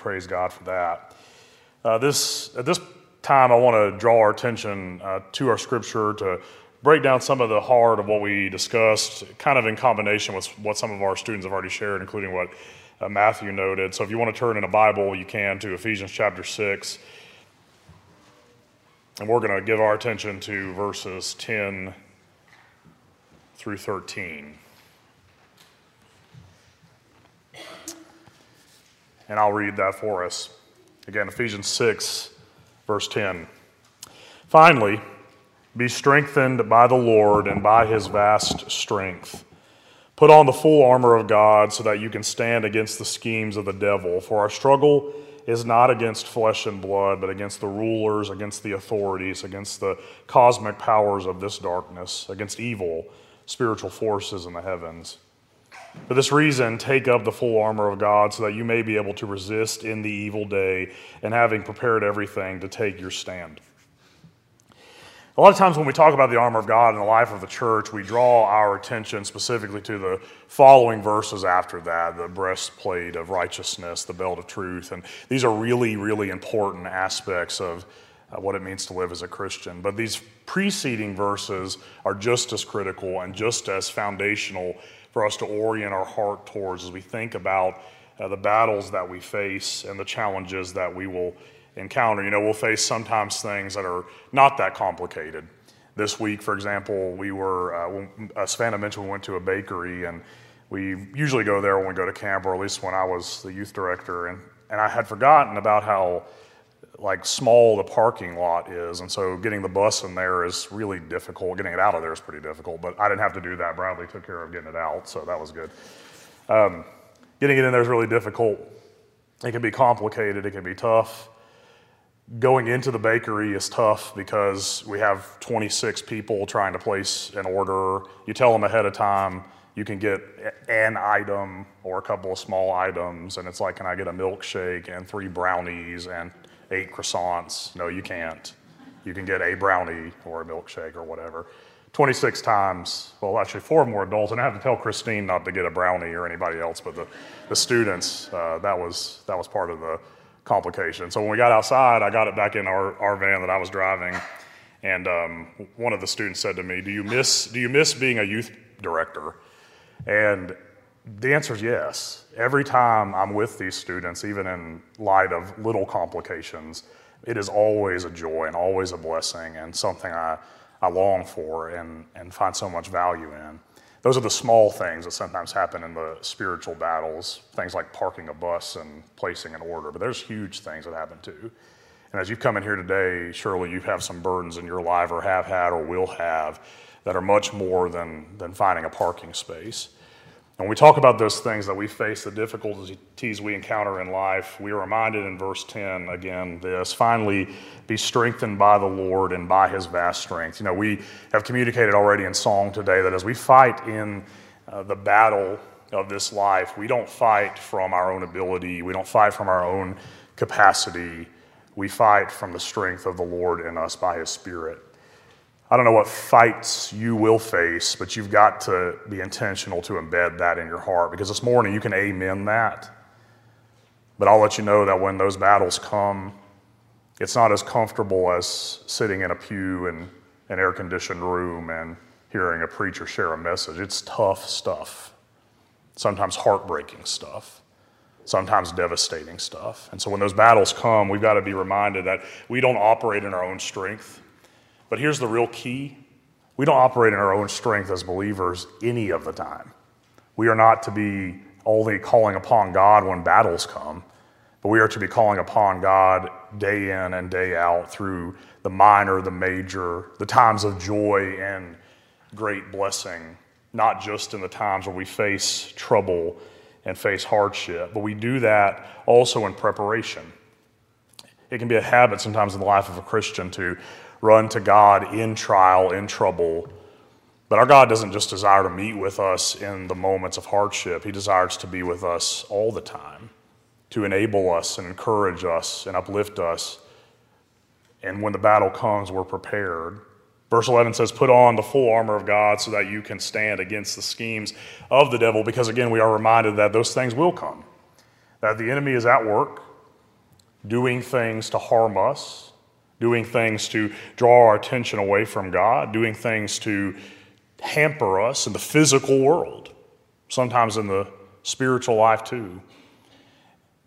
praise God for that. Uh, this, at this time, I want to draw our attention uh, to our scripture to break down some of the heart of what we discussed, kind of in combination with what some of our students have already shared, including what uh, Matthew noted. So if you want to turn in a Bible, you can to Ephesians chapter 6. And we're going to give our attention to verses 10 through 13. And I'll read that for us. Again, Ephesians 6, verse 10. Finally, be strengthened by the Lord and by his vast strength. Put on the full armor of God so that you can stand against the schemes of the devil. For our struggle is not against flesh and blood, but against the rulers, against the authorities, against the cosmic powers of this darkness, against evil spiritual forces in the heavens. For this reason, take up the full armor of God so that you may be able to resist in the evil day, and having prepared everything to take your stand. A lot of times when we talk about the armor of God in the life of the church, we draw our attention specifically to the following verses after that the breastplate of righteousness, the belt of truth. And these are really, really important aspects of uh, what it means to live as a Christian. But these preceding verses are just as critical and just as foundational for us to orient our heart towards as we think about uh, the battles that we face and the challenges that we will encounter. You know, we'll face sometimes things that are not that complicated. This week, for example, we were, uh, when, uh, Savannah mentioned we went to a bakery, and we usually go there when we go to camp, or at least when I was the youth director. And, and I had forgotten about how like small the parking lot is, and so getting the bus in there is really difficult. Getting it out of there is pretty difficult, but I didn't have to do that. Bradley took care of getting it out, so that was good. Um, getting it in there is really difficult. It can be complicated. It can be tough. Going into the bakery is tough because we have 26 people trying to place an order. You tell them ahead of time you can get an item or a couple of small items, and it's like, can I get a milkshake and three brownies and eight croissants? No, you can't. You can get a brownie or a milkshake or whatever. 26 times, well, actually, four more adults, and I have to tell Christine not to get a brownie or anybody else, but the, the students, uh, that, was, that was part of the complication. So when we got outside, I got it back in our, our van that I was driving, and um, one of the students said to me, do you, miss, do you miss being a youth director? And the answer is yes. Every time I'm with these students, even in light of little complications, it is always a joy and always a blessing and something I, I long for and, and find so much value in. Those are the small things that sometimes happen in the spiritual battles, things like parking a bus and placing an order, but there's huge things that happen too. And as you've come in here today, surely you have some burdens in your life or have had or will have that are much more than, than finding a parking space. When we talk about those things that we face, the difficulties we encounter in life, we are reminded in verse 10 again this finally, be strengthened by the Lord and by his vast strength. You know, we have communicated already in song today that as we fight in uh, the battle of this life, we don't fight from our own ability, we don't fight from our own capacity, we fight from the strength of the Lord in us by his Spirit. I don't know what fights you will face, but you've got to be intentional to embed that in your heart because this morning you can amen that. But I'll let you know that when those battles come, it's not as comfortable as sitting in a pew in an air conditioned room and hearing a preacher share a message. It's tough stuff, sometimes heartbreaking stuff, sometimes devastating stuff. And so when those battles come, we've got to be reminded that we don't operate in our own strength. But here's the real key we don't operate in our own strength as believers any of the time. We are not to be only calling upon God when battles come, but we are to be calling upon God day in and day out through the minor, the major, the times of joy and great blessing, not just in the times where we face trouble and face hardship, but we do that also in preparation. It can be a habit sometimes in the life of a Christian to run to God in trial, in trouble. But our God doesn't just desire to meet with us in the moments of hardship, He desires to be with us all the time, to enable us and encourage us and uplift us. And when the battle comes, we're prepared. Verse 11 says, Put on the full armor of God so that you can stand against the schemes of the devil, because again, we are reminded that those things will come, that the enemy is at work, doing things to harm us, doing things to draw our attention away from God, doing things to hamper us in the physical world, sometimes in the spiritual life too.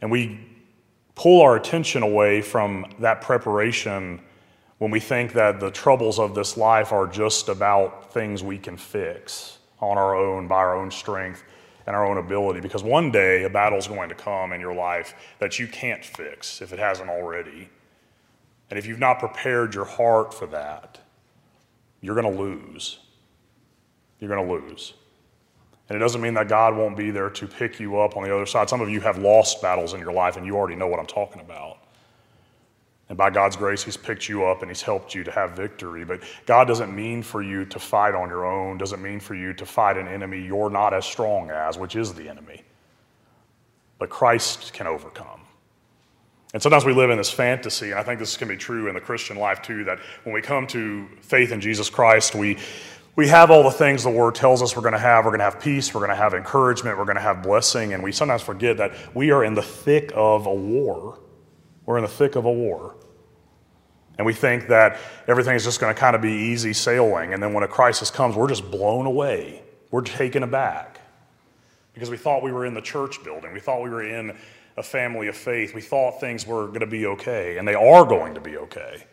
And we pull our attention away from that preparation when we think that the troubles of this life are just about things we can fix on our own, by our own strength and our own ability. Because one day a battle's going to come in your life that you can't fix if it hasn't already. And if you've not prepared your heart for that, you're going to lose. You're going to lose. And it doesn't mean that God won't be there to pick you up on the other side. Some of you have lost battles in your life, and you already know what I'm talking about. And by God's grace, He's picked you up and He's helped you to have victory. But God doesn't mean for you to fight on your own, doesn't mean for you to fight an enemy you're not as strong as, which is the enemy. But Christ can overcome. And sometimes we live in this fantasy, and I think this can be true in the Christian life too, that when we come to faith in Jesus Christ, we, we have all the things the Word tells us we're going to have. We're going to have peace, we're going to have encouragement, we're going to have blessing, and we sometimes forget that we are in the thick of a war. We're in the thick of a war. And we think that everything is just going to kind of be easy sailing. And then when a crisis comes, we're just blown away. We're taken aback because we thought we were in the church building. We thought we were in a family of faith. We thought things were going to be okay, and they are going to be okay.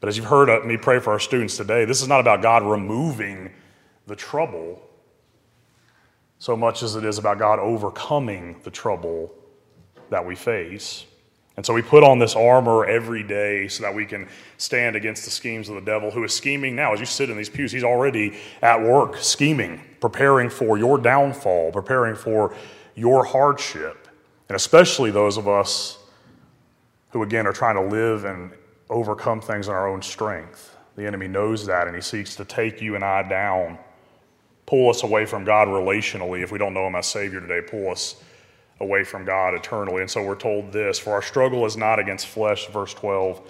But as you've heard uh, me pray for our students today, this is not about God removing the trouble so much as it is about God overcoming the trouble that we face. And so we put on this armor every day so that we can stand against the schemes of the devil who is scheming now. As you sit in these pews, he's already at work scheming, preparing for your downfall, preparing for your hardship. And especially those of us who, again, are trying to live and overcome things in our own strength. The enemy knows that and he seeks to take you and I down, pull us away from God relationally if we don't know him as Savior today, pull us away from God eternally. And so we're told this For our struggle is not against flesh, verse 12,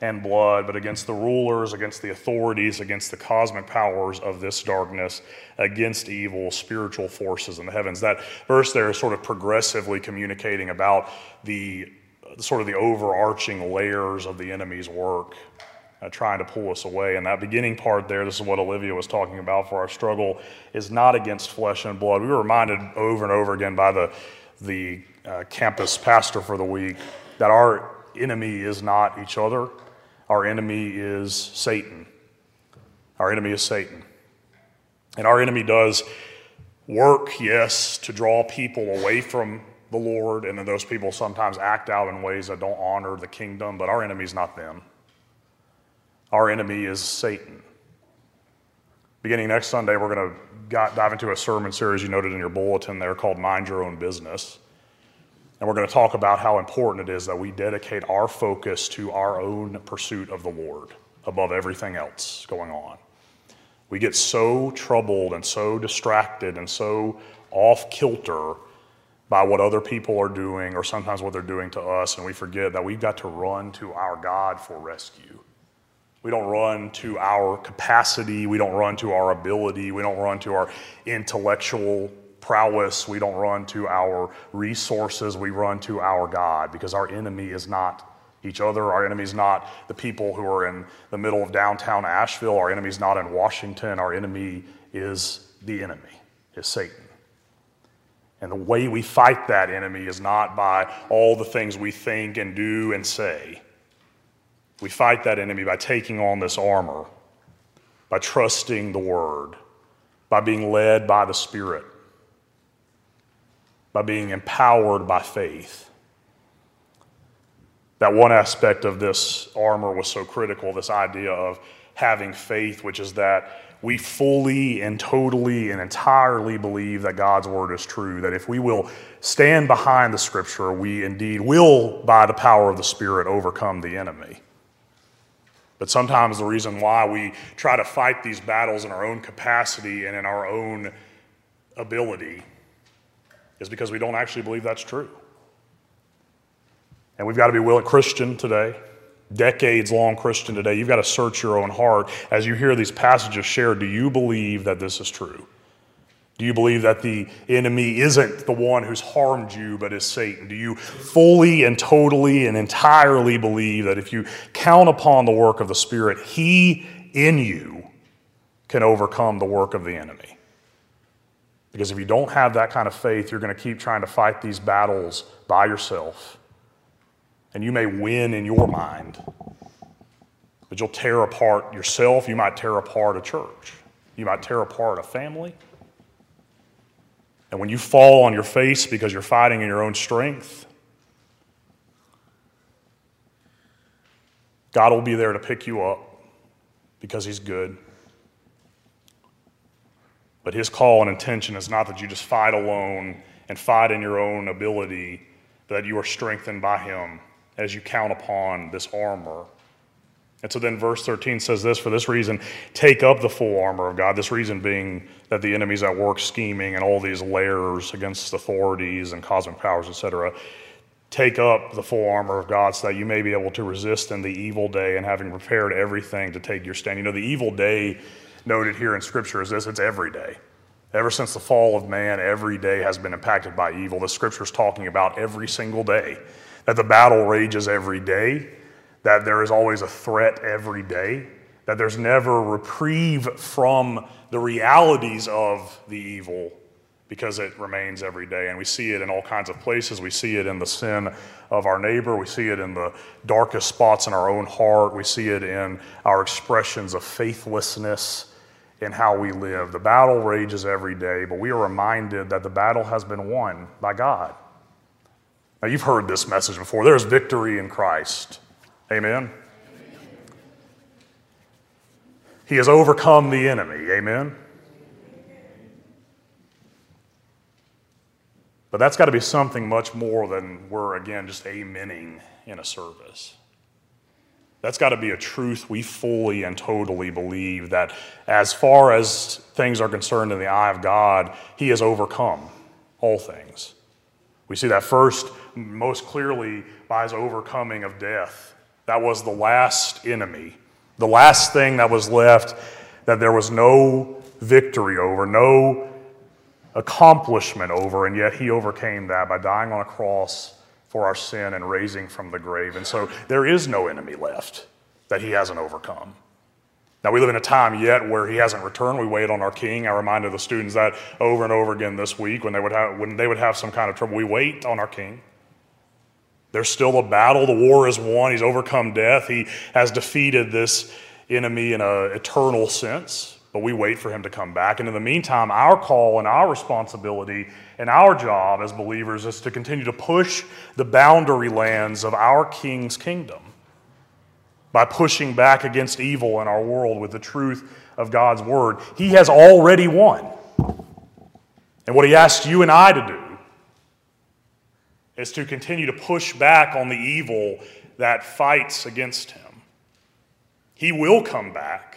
and blood, but against the rulers, against the authorities, against the cosmic powers of this darkness, against evil spiritual forces in the heavens. That verse there is sort of progressively communicating about the sort of the overarching layers of the enemy's work. Uh, trying to pull us away. And that beginning part there, this is what Olivia was talking about for our struggle, is not against flesh and blood. We were reminded over and over again by the the uh, campus pastor for the week that our enemy is not each other, our enemy is Satan. Our enemy is Satan. And our enemy does work, yes, to draw people away from the Lord, and then those people sometimes act out in ways that don't honor the kingdom, but our enemy is not them. Our enemy is Satan. Beginning next Sunday, we're going to dive into a sermon series you noted in your bulletin there called Mind Your Own Business. And we're going to talk about how important it is that we dedicate our focus to our own pursuit of the Lord above everything else going on. We get so troubled and so distracted and so off kilter by what other people are doing or sometimes what they're doing to us, and we forget that we've got to run to our God for rescue. We don't run to our capacity. We don't run to our ability. We don't run to our intellectual prowess. We don't run to our resources. We run to our God because our enemy is not each other. Our enemy is not the people who are in the middle of downtown Asheville. Our enemy is not in Washington. Our enemy is the enemy, is Satan. And the way we fight that enemy is not by all the things we think and do and say. We fight that enemy by taking on this armor, by trusting the Word, by being led by the Spirit, by being empowered by faith. That one aspect of this armor was so critical this idea of having faith, which is that we fully and totally and entirely believe that God's word is true. That if we will stand behind the scripture, we indeed will, by the power of the Spirit, overcome the enemy. But sometimes the reason why we try to fight these battles in our own capacity and in our own ability is because we don't actually believe that's true. And we've got to be willing, Christian today, decades long Christian today, you've got to search your own heart as you hear these passages shared. Do you believe that this is true? Do you believe that the enemy isn't the one who's harmed you, but is Satan? Do you fully and totally and entirely believe that if you count upon the work of the Spirit, He in you can overcome the work of the enemy? Because if you don't have that kind of faith, you're going to keep trying to fight these battles by yourself. And you may win in your mind, but you'll tear apart yourself. You might tear apart a church. You might tear apart a family. And when you fall on your face because you're fighting in your own strength, God will be there to pick you up because He's good. But His call and intention is not that you just fight alone and fight in your own ability, but that you are strengthened by Him as you count upon this armor and so then verse 13 says this for this reason, take up the full armor of God. This reason being that the enemy's at work scheming and all these layers against authorities and cosmic powers, etc. Take up the full armor of God so that you may be able to resist in the evil day and having prepared everything to take your stand. You know, the evil day noted here in Scripture is this it's every day. Ever since the fall of man, every day has been impacted by evil. The Scripture is talking about every single day, that the battle rages every day that there is always a threat every day, that there's never reprieve from the realities of the evil because it remains every day. And we see it in all kinds of places. We see it in the sin of our neighbor. We see it in the darkest spots in our own heart. We see it in our expressions of faithlessness in how we live. The battle rages every day, but we are reminded that the battle has been won by God. Now, you've heard this message before. There is victory in Christ. Amen. He has overcome the enemy. Amen. But that's got to be something much more than we're, again, just amening in a service. That's got to be a truth we fully and totally believe that as far as things are concerned in the eye of God, He has overcome all things. We see that first, most clearly, by His overcoming of death that was the last enemy, the last thing that was left that there was no victory over, no accomplishment over, and yet he overcame that by dying on a cross for our sin and raising from the grave. And so there is no enemy left that he hasn't overcome. Now, we live in a time yet where he hasn't returned. We wait on our king. I reminded the students that over and over again this week when they would have, when they would have some kind of trouble. We wait on our king. There's still a battle. The war is won. He's overcome death. He has defeated this enemy in an eternal sense, but we wait for him to come back. And in the meantime, our call and our responsibility and our job as believers is to continue to push the boundary lands of our King's kingdom by pushing back against evil in our world with the truth of God's word. He has already won. And what he asks you and I to do is to continue to push back on the evil that fights against him. He will come back.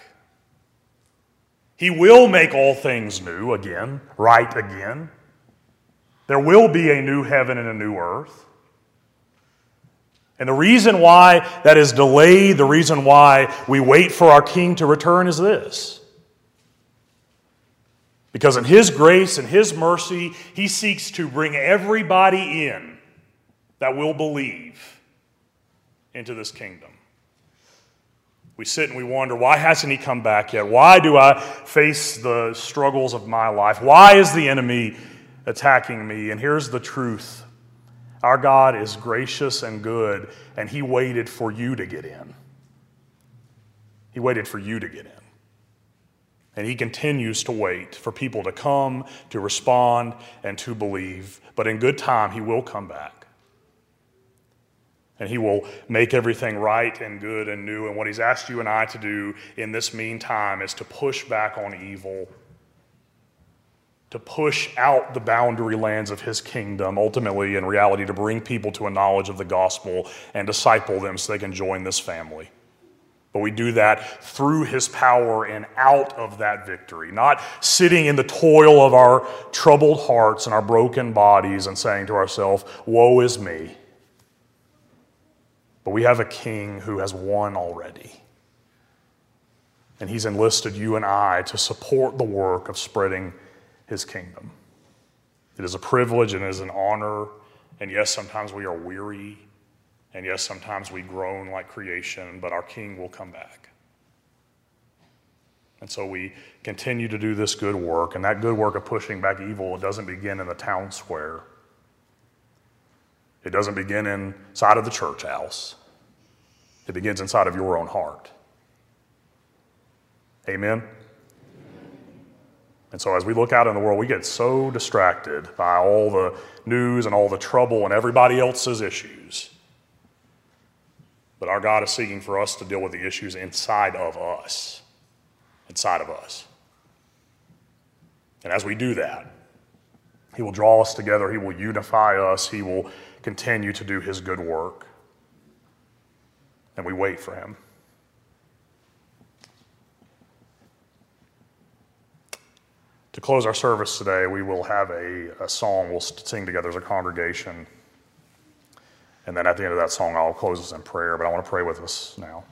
He will make all things new again, right again. There will be a new heaven and a new earth. And the reason why that is delayed, the reason why we wait for our King to return is this. Because in His grace and His mercy, He seeks to bring everybody in that will believe into this kingdom. We sit and we wonder, why hasn't he come back yet? Why do I face the struggles of my life? Why is the enemy attacking me? And here's the truth our God is gracious and good, and he waited for you to get in. He waited for you to get in. And he continues to wait for people to come, to respond, and to believe. But in good time, he will come back and He will make everything right and good and new. And what He's asked you and I to do in this meantime is to push back on evil, to push out the boundary lands of His kingdom, ultimately, in reality, to bring people to a knowledge of the gospel and disciple them so they can join this family. But we do that through his power and out of that victory, not sitting in the toil of our troubled hearts and our broken bodies and saying to ourselves, Woe is me. But we have a king who has won already. And he's enlisted you and I to support the work of spreading his kingdom. It is a privilege and it is an honor. And yes, sometimes we are weary. And yes, sometimes we groan like creation, but our King will come back. And so we continue to do this good work. And that good work of pushing back evil, doesn't begin in the town square, it doesn't begin inside of the church house, it begins inside of your own heart. Amen? And so, as we look out in the world, we get so distracted by all the news and all the trouble and everybody else's issues. But our God is seeking for us to deal with the issues inside of us. Inside of us. And as we do that, He will draw us together, He will unify us, He will continue to do His good work. And we wait for Him. To close our service today, we will have a, a song we'll sing together as a congregation. And then at the end of that song, I'll close us in prayer, but I want to pray with us now.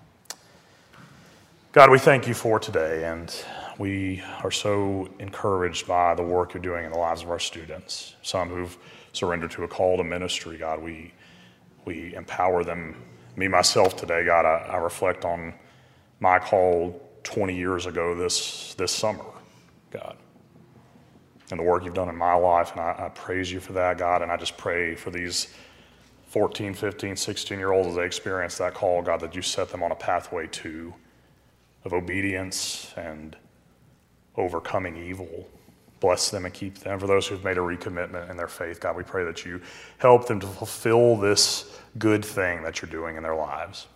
God, we thank you for today, and we are so encouraged by the work you're doing in the lives of our students. Some who've surrendered to a call to ministry, God, we, we empower them. Me, myself, today, God, I, I reflect on my call 20 years ago this, this summer, God and the work you've done in my life. And I, I, praise you for that, God. And I just pray for these 14, 15, 16 year olds as they experience that call, God, that you set them on a pathway to of obedience and overcoming evil. Bless them and keep them. For those who've made a recommitment in their faith, God, we pray that you help them to fulfill this good thing that you're doing in their lives.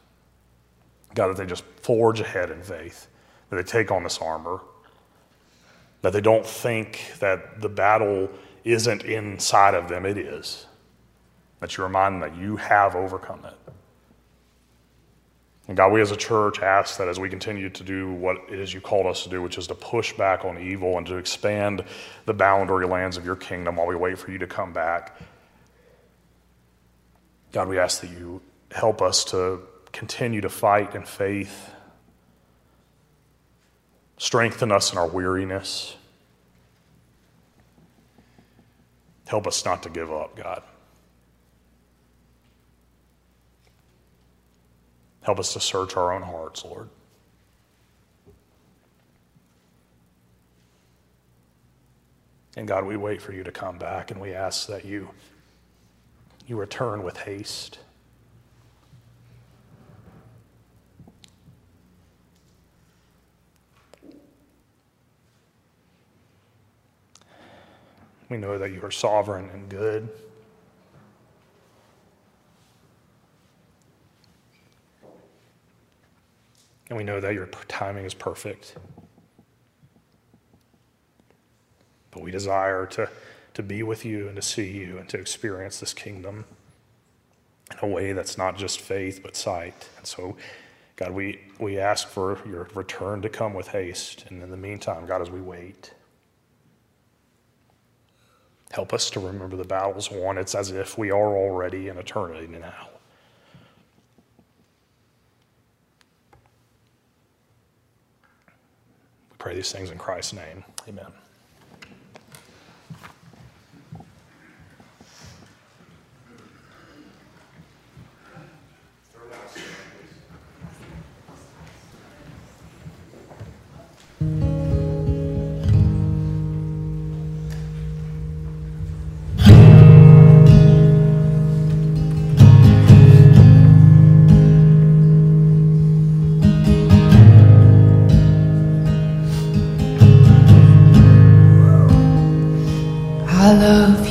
God, that they just forge ahead in faith, that they take on this armor that they don't think that the battle isn't inside of them, it is. That you remind them that you have overcome it. And God, we as a church ask that as we continue to do what it is you called us to do, which is to push back on evil and to expand the boundary lands of your kingdom while we wait for you to come back. God, we ask that you help us to continue to fight in faith Strengthen us in our weariness. Help us not to give up, God. Help us to search our own hearts, Lord. And God, we wait for you to come back and we ask that you, you return with haste. We know that you are sovereign and good. And we know that your timing is perfect. But we desire to, to be with you and to see you and to experience this kingdom in a way that's not just faith but sight. And so, God, we, we ask for your return to come with haste. And in the meantime, God, as we wait, Help us to remember the battles won. It's as if we are already in eternity now. Pray these things in Christ's name. Amen.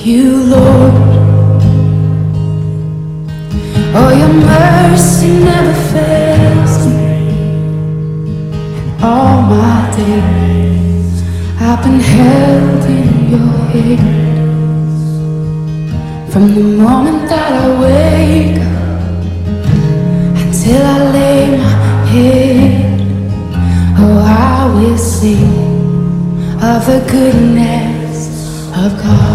You, Lord. Oh, your mercy never fails me. All my days I've been held in your hands. From the moment that I wake up until I lay my head, oh, I will sing of the goodness of God.